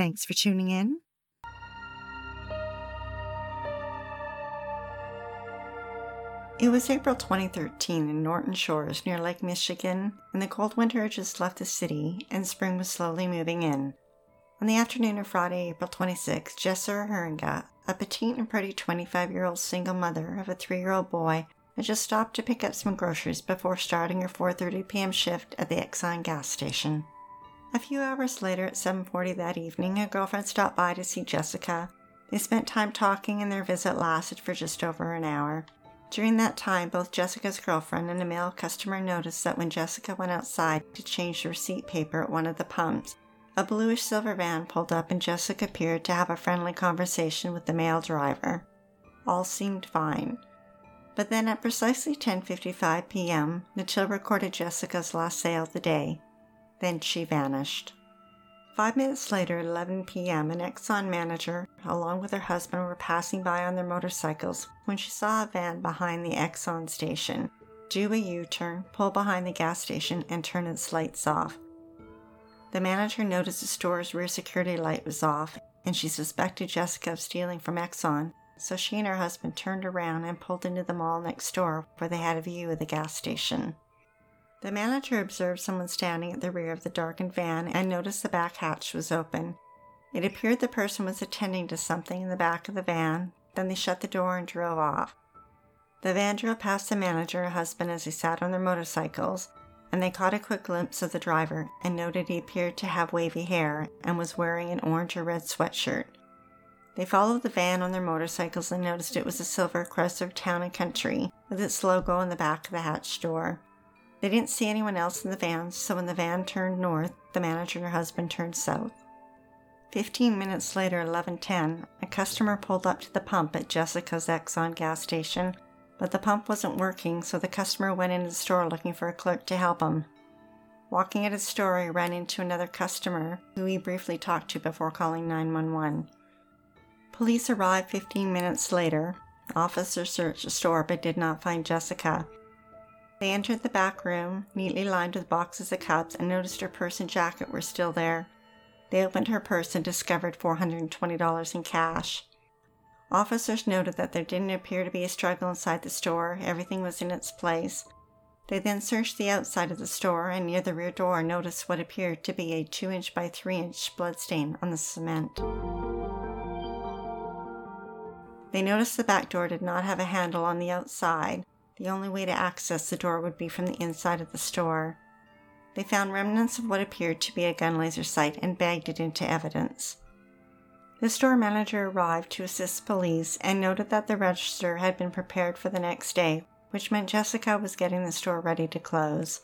Thanks for tuning in. It was April 2013 in Norton Shores near Lake Michigan, and the cold winter had just left the city and spring was slowly moving in. On the afternoon of Friday, April 26, Jessa Heeringa, a petite and pretty 25 year old single mother of a three year old boy, had just stopped to pick up some groceries before starting her 4:30 p.m. shift at the Exxon gas station. A few hours later at 7:40 that evening, a girlfriend stopped by to see Jessica. They spent time talking and their visit lasted for just over an hour. During that time, both Jessica's girlfriend and a male customer noticed that when Jessica went outside to change the receipt paper at one of the pumps, a bluish silver van pulled up and Jessica appeared to have a friendly conversation with the male driver. All seemed fine. But then at precisely 10:55 p.m., Natil recorded Jessica's last sale of the day. Then she vanished. Five minutes later, at 11 p.m., an Exxon manager, along with her husband, were passing by on their motorcycles when she saw a van behind the Exxon station do a U turn, pull behind the gas station, and turn its lights off. The manager noticed the store's rear security light was off, and she suspected Jessica of stealing from Exxon, so she and her husband turned around and pulled into the mall next door where they had a view of the gas station. The manager observed someone standing at the rear of the darkened van and noticed the back hatch was open. It appeared the person was attending to something in the back of the van, then they shut the door and drove off. The van drove past the manager and husband as they sat on their motorcycles, and they caught a quick glimpse of the driver and noted he appeared to have wavy hair and was wearing an orange or red sweatshirt. They followed the van on their motorcycles and noticed it was a silver Chrysler Town and Country with its logo on the back of the hatch door. They didn't see anyone else in the van, so when the van turned north, the manager and her husband turned south. Fifteen minutes later, 11:10, a customer pulled up to the pump at Jessica's Exxon gas station, but the pump wasn't working, so the customer went into the store looking for a clerk to help him. Walking at his store, he ran into another customer who he briefly talked to before calling 911. Police arrived 15 minutes later. Officers searched the store but did not find Jessica. They entered the back room, neatly lined with boxes of cups, and noticed her purse and jacket were still there. They opened her purse and discovered $420 in cash. Officers noted that there didn't appear to be a struggle inside the store, everything was in its place. They then searched the outside of the store and near the rear door noticed what appeared to be a 2 inch by 3 inch bloodstain on the cement. They noticed the back door did not have a handle on the outside, the only way to access the door would be from the inside of the store. They found remnants of what appeared to be a gun laser sight and bagged it into evidence. The store manager arrived to assist police and noted that the register had been prepared for the next day, which meant Jessica was getting the store ready to close.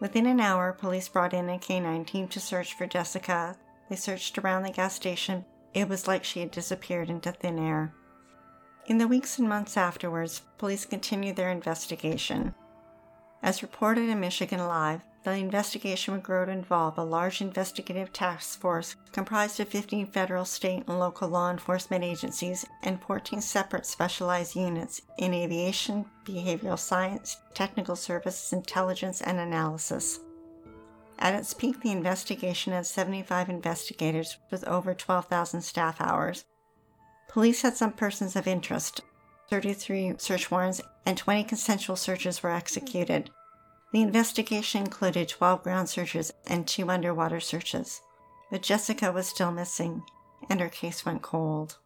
Within an hour, police brought in a canine team to search for Jessica. They searched around the gas station. It was like she had disappeared into thin air. In the weeks and months afterwards, police continued their investigation. As reported in Michigan Live, the investigation would grow to involve a large investigative task force comprised of 15 federal, state, and local law enforcement agencies and 14 separate specialized units in aviation, behavioral science, technical services, intelligence, and analysis. At its peak, the investigation had 75 investigators with over 12,000 staff hours Police had some persons of interest. 33 search warrants and 20 consensual searches were executed. The investigation included 12 ground searches and two underwater searches. But Jessica was still missing, and her case went cold.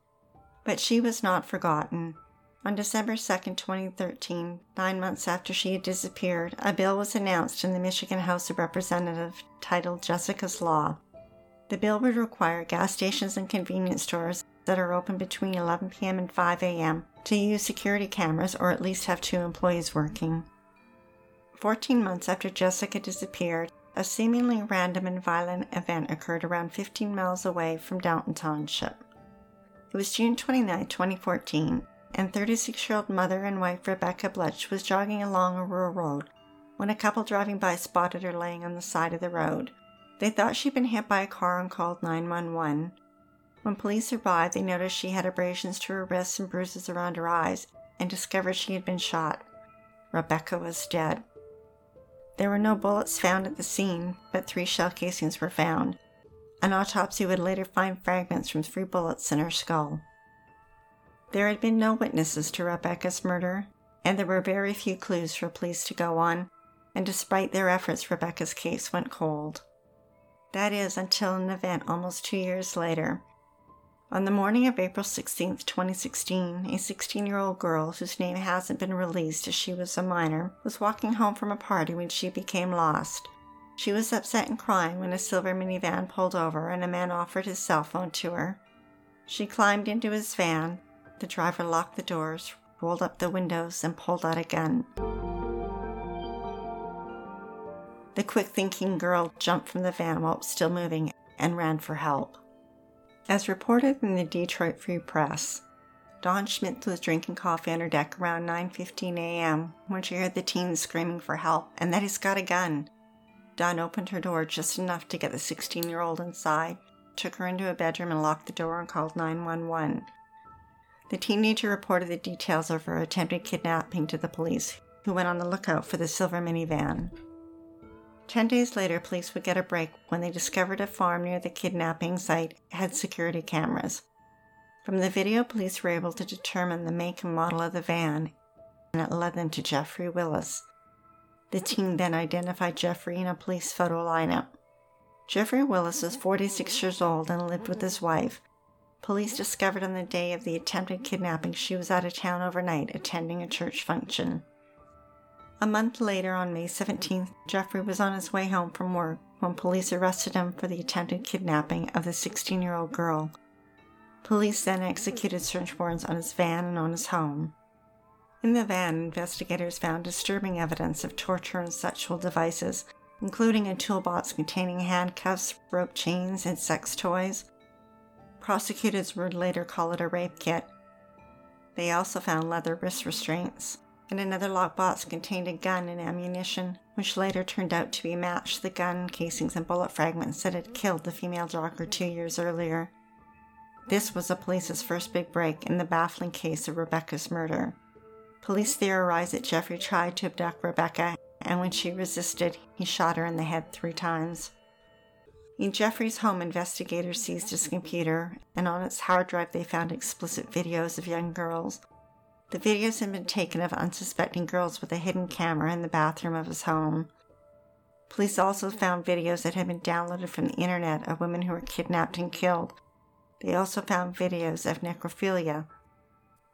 But she was not forgotten. On December 2, 2013, nine months after she had disappeared, a bill was announced in the Michigan House of Representatives titled Jessica's Law. The bill would require gas stations and convenience stores that are open between 11 p.m. and 5 a.m. to use security cameras or at least have two employees working. 14 months after Jessica disappeared, a seemingly random and violent event occurred around 15 miles away from Downton Township. It was June 29, 2014, and 36 year old mother and wife Rebecca Bletsch was jogging along a rural road when a couple driving by spotted her laying on the side of the road. They thought she'd been hit by a car and called 911. When police arrived, they noticed she had abrasions to her wrists and bruises around her eyes and discovered she had been shot. Rebecca was dead. There were no bullets found at the scene, but three shell casings were found. An autopsy would later find fragments from three bullets in her skull. There had been no witnesses to Rebecca's murder, and there were very few clues for police to go on, and despite their efforts, Rebecca's case went cold. That is, until an event almost two years later. On the morning of April 16, 2016, a 16 year old girl whose name hasn't been released as she was a minor was walking home from a party when she became lost. She was upset and crying when a silver minivan pulled over and a man offered his cell phone to her. She climbed into his van. The driver locked the doors, rolled up the windows, and pulled out a gun. The quick thinking girl jumped from the van while it was still moving and ran for help. As reported in the Detroit Free Press, Dawn Schmidt was drinking coffee on her deck around 9:15 a.m. when she heard the teen screaming for help and that he's got a gun. Dawn opened her door just enough to get the 16-year-old inside, took her into a bedroom and locked the door and called 911. The teenager reported the details of her attempted kidnapping to the police, who went on the lookout for the silver minivan. Ten days later, police would get a break when they discovered a farm near the kidnapping site had security cameras. From the video, police were able to determine the make and model of the van, and it led them to Jeffrey Willis. The team then identified Jeffrey in a police photo lineup. Jeffrey Willis was 46 years old and lived with his wife. Police discovered on the day of the attempted kidnapping she was out of town overnight attending a church function. A month later, on May 17th, Jeffrey was on his way home from work when police arrested him for the attempted kidnapping of the 16 year old girl. Police then executed search warrants on his van and on his home. In the van, investigators found disturbing evidence of torture and sexual devices, including a toolbox containing handcuffs, rope chains, and sex toys. Prosecutors would later call it a rape kit. They also found leather wrist restraints and another lockbox contained a gun and ammunition, which later turned out to be matched the gun casings and bullet fragments that had killed the female jogger two years earlier. This was the police's first big break in the baffling case of Rebecca's murder. Police theorized that Jeffrey tried to abduct Rebecca, and when she resisted, he shot her in the head three times. In Jeffrey's home, investigators seized his computer, and on its hard drive, they found explicit videos of young girls the videos had been taken of unsuspecting girls with a hidden camera in the bathroom of his home. Police also found videos that had been downloaded from the internet of women who were kidnapped and killed. They also found videos of necrophilia.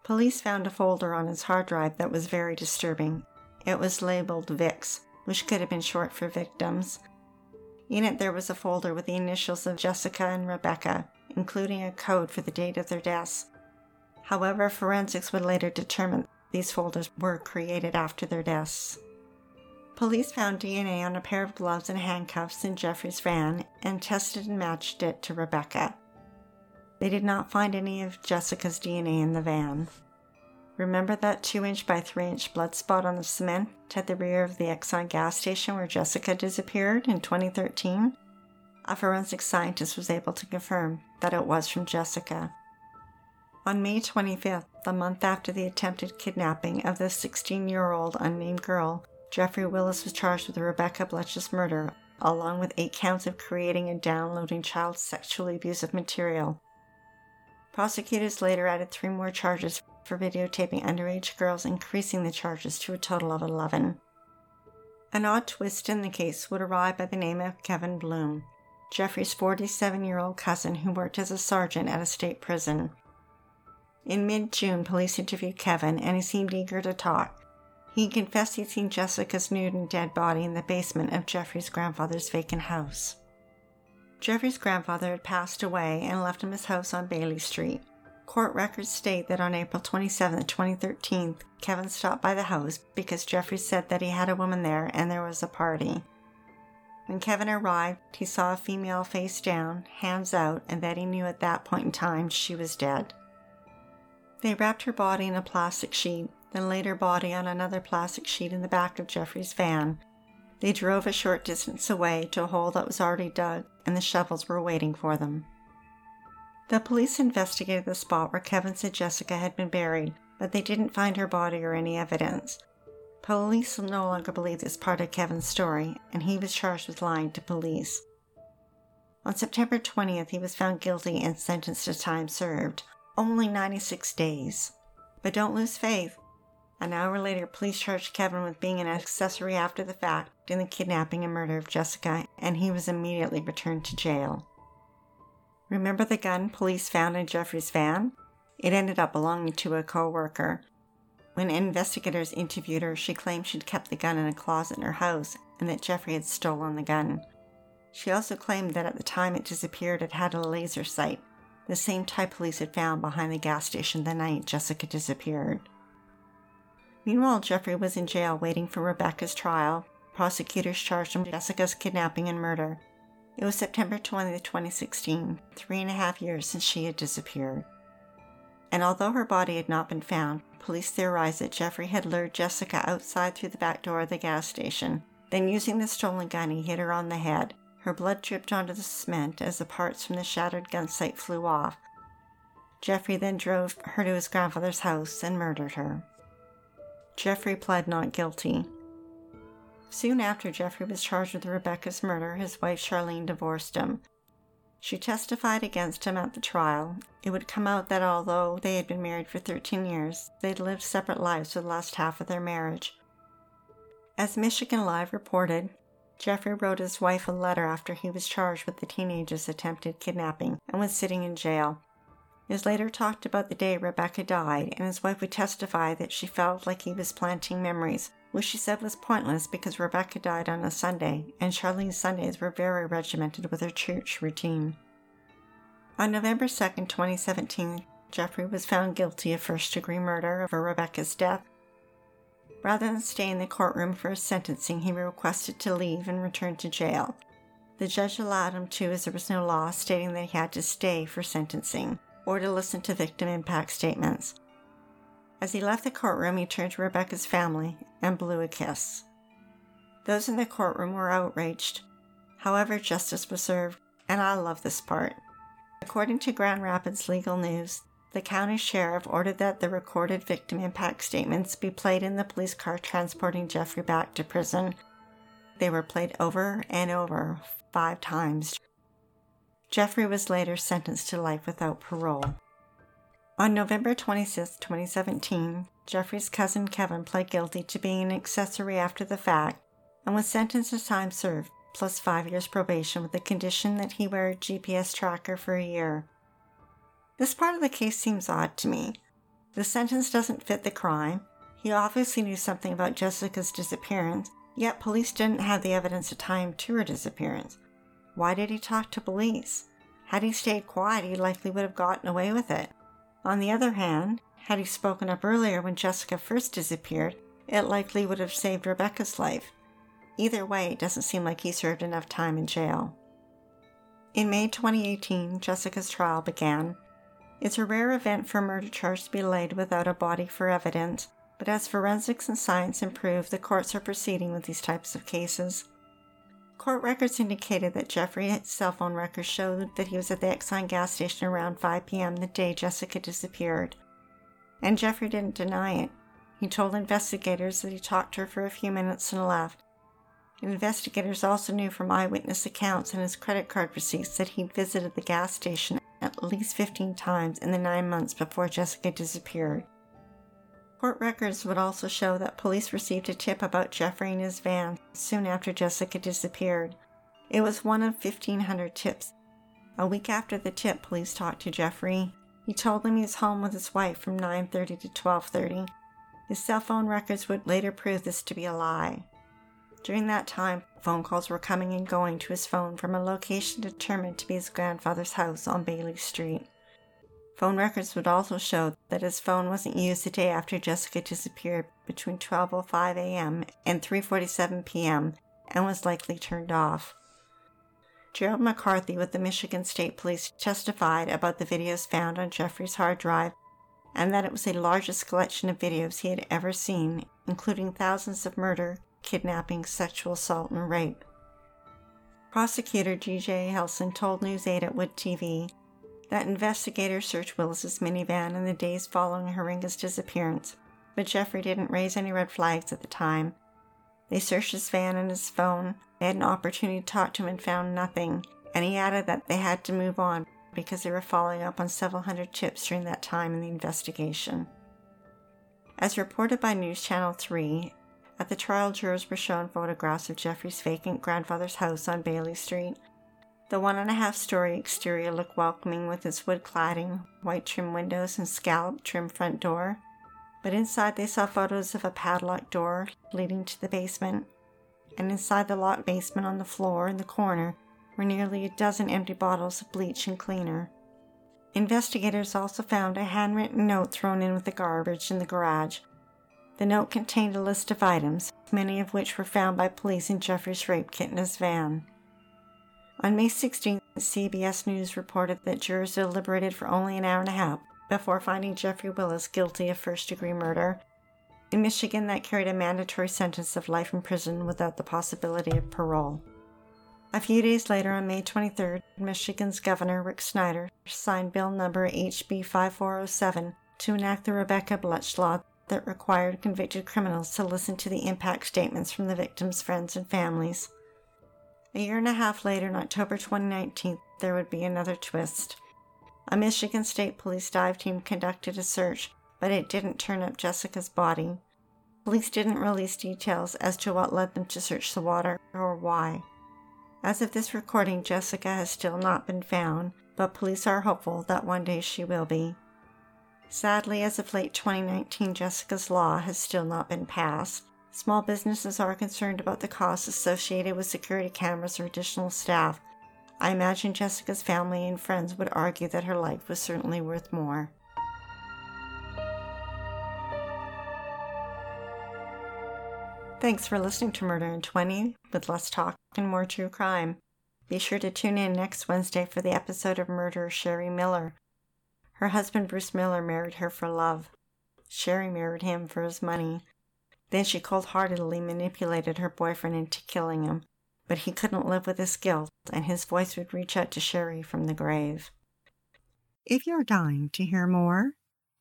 Police found a folder on his hard drive that was very disturbing. It was labeled VIX, which could have been short for victims. In it, there was a folder with the initials of Jessica and Rebecca, including a code for the date of their deaths. However, forensics would later determine these folders were created after their deaths. Police found DNA on a pair of gloves and handcuffs in Jeffrey's van and tested and matched it to Rebecca. They did not find any of Jessica's DNA in the van. Remember that 2 inch by 3 inch blood spot on the cement at the rear of the Exxon gas station where Jessica disappeared in 2013? A forensic scientist was able to confirm that it was from Jessica. On May 25th, the month after the attempted kidnapping of the 16 year old unnamed girl, Jeffrey Willis was charged with Rebecca Bletsch's murder, along with eight counts of creating and downloading child sexually abusive material. Prosecutors later added three more charges for videotaping underage girls, increasing the charges to a total of 11. An odd twist in the case would arrive by the name of Kevin Bluhm, Jeffrey's 47 year old cousin who worked as a sergeant at a state prison. In mid June, police interviewed Kevin and he seemed eager to talk. He confessed he'd seen Jessica's nude and dead body in the basement of Jeffrey's grandfather's vacant house. Jeffrey's grandfather had passed away and left him his house on Bailey Street. Court records state that on April 27, 2013, Kevin stopped by the house because Jeffrey said that he had a woman there and there was a party. When Kevin arrived, he saw a female face down, hands out, and that he knew at that point in time she was dead. They wrapped her body in a plastic sheet, then laid her body on another plastic sheet in the back of Jeffrey's van. They drove a short distance away to a hole that was already dug, and the shovels were waiting for them. The police investigated the spot where Kevin said Jessica had been buried, but they didn't find her body or any evidence. Police no longer believe this part of Kevin's story, and he was charged with lying to police. On September 20th, he was found guilty and sentenced to time served, only 96 days. But don't lose faith. An hour later, police charged Kevin with being an accessory after the fact in the kidnapping and murder of Jessica, and he was immediately returned to jail. Remember the gun police found in Jeffrey's van? It ended up belonging to a co worker. When investigators interviewed her, she claimed she'd kept the gun in a closet in her house and that Jeffrey had stolen the gun. She also claimed that at the time it disappeared, it had a laser sight, the same type police had found behind the gas station the night Jessica disappeared. Meanwhile, Jeffrey was in jail waiting for Rebecca's trial. Prosecutors charged him with Jessica's kidnapping and murder. It was September 20, 2016, three and a half years since she had disappeared. And although her body had not been found, police theorized that Jeffrey had lured Jessica outside through the back door of the gas station. Then, using the stolen gun, he hit her on the head. Her blood dripped onto the cement as the parts from the shattered gun sight flew off. Jeffrey then drove her to his grandfather's house and murdered her. Jeffrey pled not guilty. Soon after Jeffrey was charged with Rebecca's murder, his wife Charlene divorced him. She testified against him at the trial. It would come out that although they had been married for 13 years, they'd lived separate lives for the last half of their marriage. As Michigan Live reported, Jeffrey wrote his wife a letter after he was charged with the teenager's attempted kidnapping and was sitting in jail. It was later talked about the day Rebecca died, and his wife would testify that she felt like he was planting memories, which she said was pointless because Rebecca died on a Sunday, and Charlene's Sundays were very regimented with her church routine. On November 2, 2017, Jeffrey was found guilty of first degree murder over Rebecca's death. Rather than stay in the courtroom for his sentencing, he requested to leave and return to jail. The judge allowed him to as there was no law stating that he had to stay for sentencing or to listen to victim impact statements. As he left the courtroom, he turned to Rebecca's family and blew a kiss. Those in the courtroom were outraged. However, justice was served, and I love this part. According to Grand Rapids Legal News, the county sheriff ordered that the recorded victim impact statements be played in the police car transporting Jeffrey back to prison. They were played over and over five times Jeffrey was later sentenced to life without parole. On November 26, 2017, Jeffrey's cousin Kevin pled guilty to being an accessory after the fact and was sentenced to time served plus five years probation with the condition that he wear a GPS tracker for a year. This part of the case seems odd to me. The sentence doesn't fit the crime. He obviously knew something about Jessica's disappearance, yet police didn't have the evidence to tie him to her disappearance. Why did he talk to police? Had he stayed quiet, he likely would have gotten away with it. On the other hand, had he spoken up earlier when Jessica first disappeared, it likely would have saved Rebecca's life. Either way, it doesn't seem like he served enough time in jail. In May 2018, Jessica's trial began. It's a rare event for murder charge to be laid without a body for evidence, but as forensics and science improve, the courts are proceeding with these types of cases. Court records indicated that Jeffrey's cell phone records showed that he was at the Exxon gas station around 5 p.m. the day Jessica disappeared. And Jeffrey didn't deny it. He told investigators that he talked to her for a few minutes and left. Investigators also knew from eyewitness accounts and his credit card receipts that he'd visited the gas station at least 15 times in the nine months before Jessica disappeared. Court records would also show that police received a tip about Jeffrey and his van soon after Jessica disappeared. It was one of 1,500 tips. A week after the tip, police talked to Jeffrey. He told them he was home with his wife from 9:30 to 12:30. His cell phone records would later prove this to be a lie. During that time, phone calls were coming and going to his phone from a location determined to be his grandfather's house on Bailey Street. Phone records would also show that his phone wasn't used the day after Jessica disappeared between 12:05 a.m. and 3:47 p.m. and was likely turned off. Gerald McCarthy with the Michigan State Police testified about the videos found on Jeffrey's hard drive and that it was the largest collection of videos he had ever seen, including thousands of murder, kidnapping, sexual assault, and rape. Prosecutor D.J. Hilson told News 8 at Wood TV that investigators searched Willis's minivan in the days following Heeringa's disappearance, but Jeffrey didn't raise any red flags at the time. They searched his van and his phone. They had an opportunity to talk to him and found nothing, and he added that they had to move on because they were following up on several hundred tips during that time in the investigation. As reported by News Channel 3, at the trial, jurors were shown photographs of Jeffrey's vacant grandfather's house on Bailey Street. The one and a half story exterior looked welcoming with its wood cladding, white trim windows, and scallop trim front door. But inside, they saw photos of a padlocked door leading to the basement. And inside the locked basement on the floor in the corner were nearly a dozen empty bottles of bleach and cleaner. Investigators also found a handwritten note thrown in with the garbage in the garage. The note contained a list of items, many of which were found by police in Jeffrey's rape kit in his van. On May 16th, CBS News reported that jurors deliberated for only an hour and a half before finding Jeffrey Willis guilty of first degree murder. In Michigan, that carried a mandatory sentence of life in prison without the possibility of parole. A few days later, on May 23rd, Michigan's Governor Rick Snyder signed Bill number HB 5407 to enact the Rebecca Bletsch law that required convicted criminals to listen to the impact statements from the victims' friends and families. A year and a half later, in October 2019, there would be another twist. A Michigan State Police dive team conducted a search, but it didn't turn up Jessica's body. Police didn't release details as to what led them to search the water or why. As of this recording, Jessica has still not been found, but police are hopeful that one day she will be. Sadly, as of late 2019, Jessica's Law has still not been passed. Small businesses are concerned about the costs associated with security cameras or additional staff. I imagine Jessica's family and friends would argue that her life was certainly worth more. Thanks for listening to Murder in 20 with less talk and more true crime. Be sure to tune in next Wednesday for the episode of Murder Sherry Miller. Her husband Bruce Miller married her for love. Sherry married him for his money. Then she cold heartedly manipulated her boyfriend into killing him, but he couldn't live with his guilt, and his voice would reach out to Sherry from the grave. If you're dying to hear more,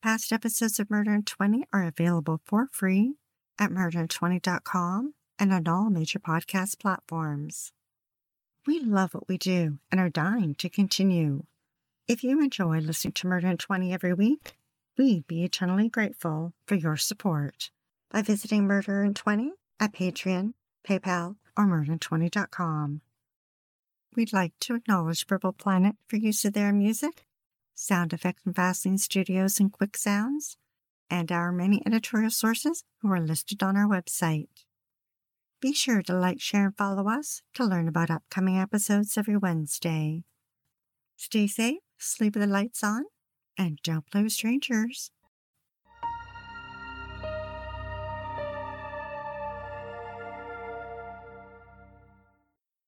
past episodes of Murder in 20 are available for free at murder20.com and on all major podcast platforms. We love what we do and are dying to continue. If you enjoy listening to Murder in 20 every week, we'd be eternally grateful for your support by visiting Murder in 20 at Patreon, PayPal, or murder20.com. We'd like to acknowledge Purple Planet for use of their music, sound effects from Vaseline Studios and Quick Sounds, and our many editorial sources who are listed on our website. Be sure to like, share, and follow us to learn about upcoming episodes every Wednesday. Stay safe, sleep with the lights on, and don't play with strangers.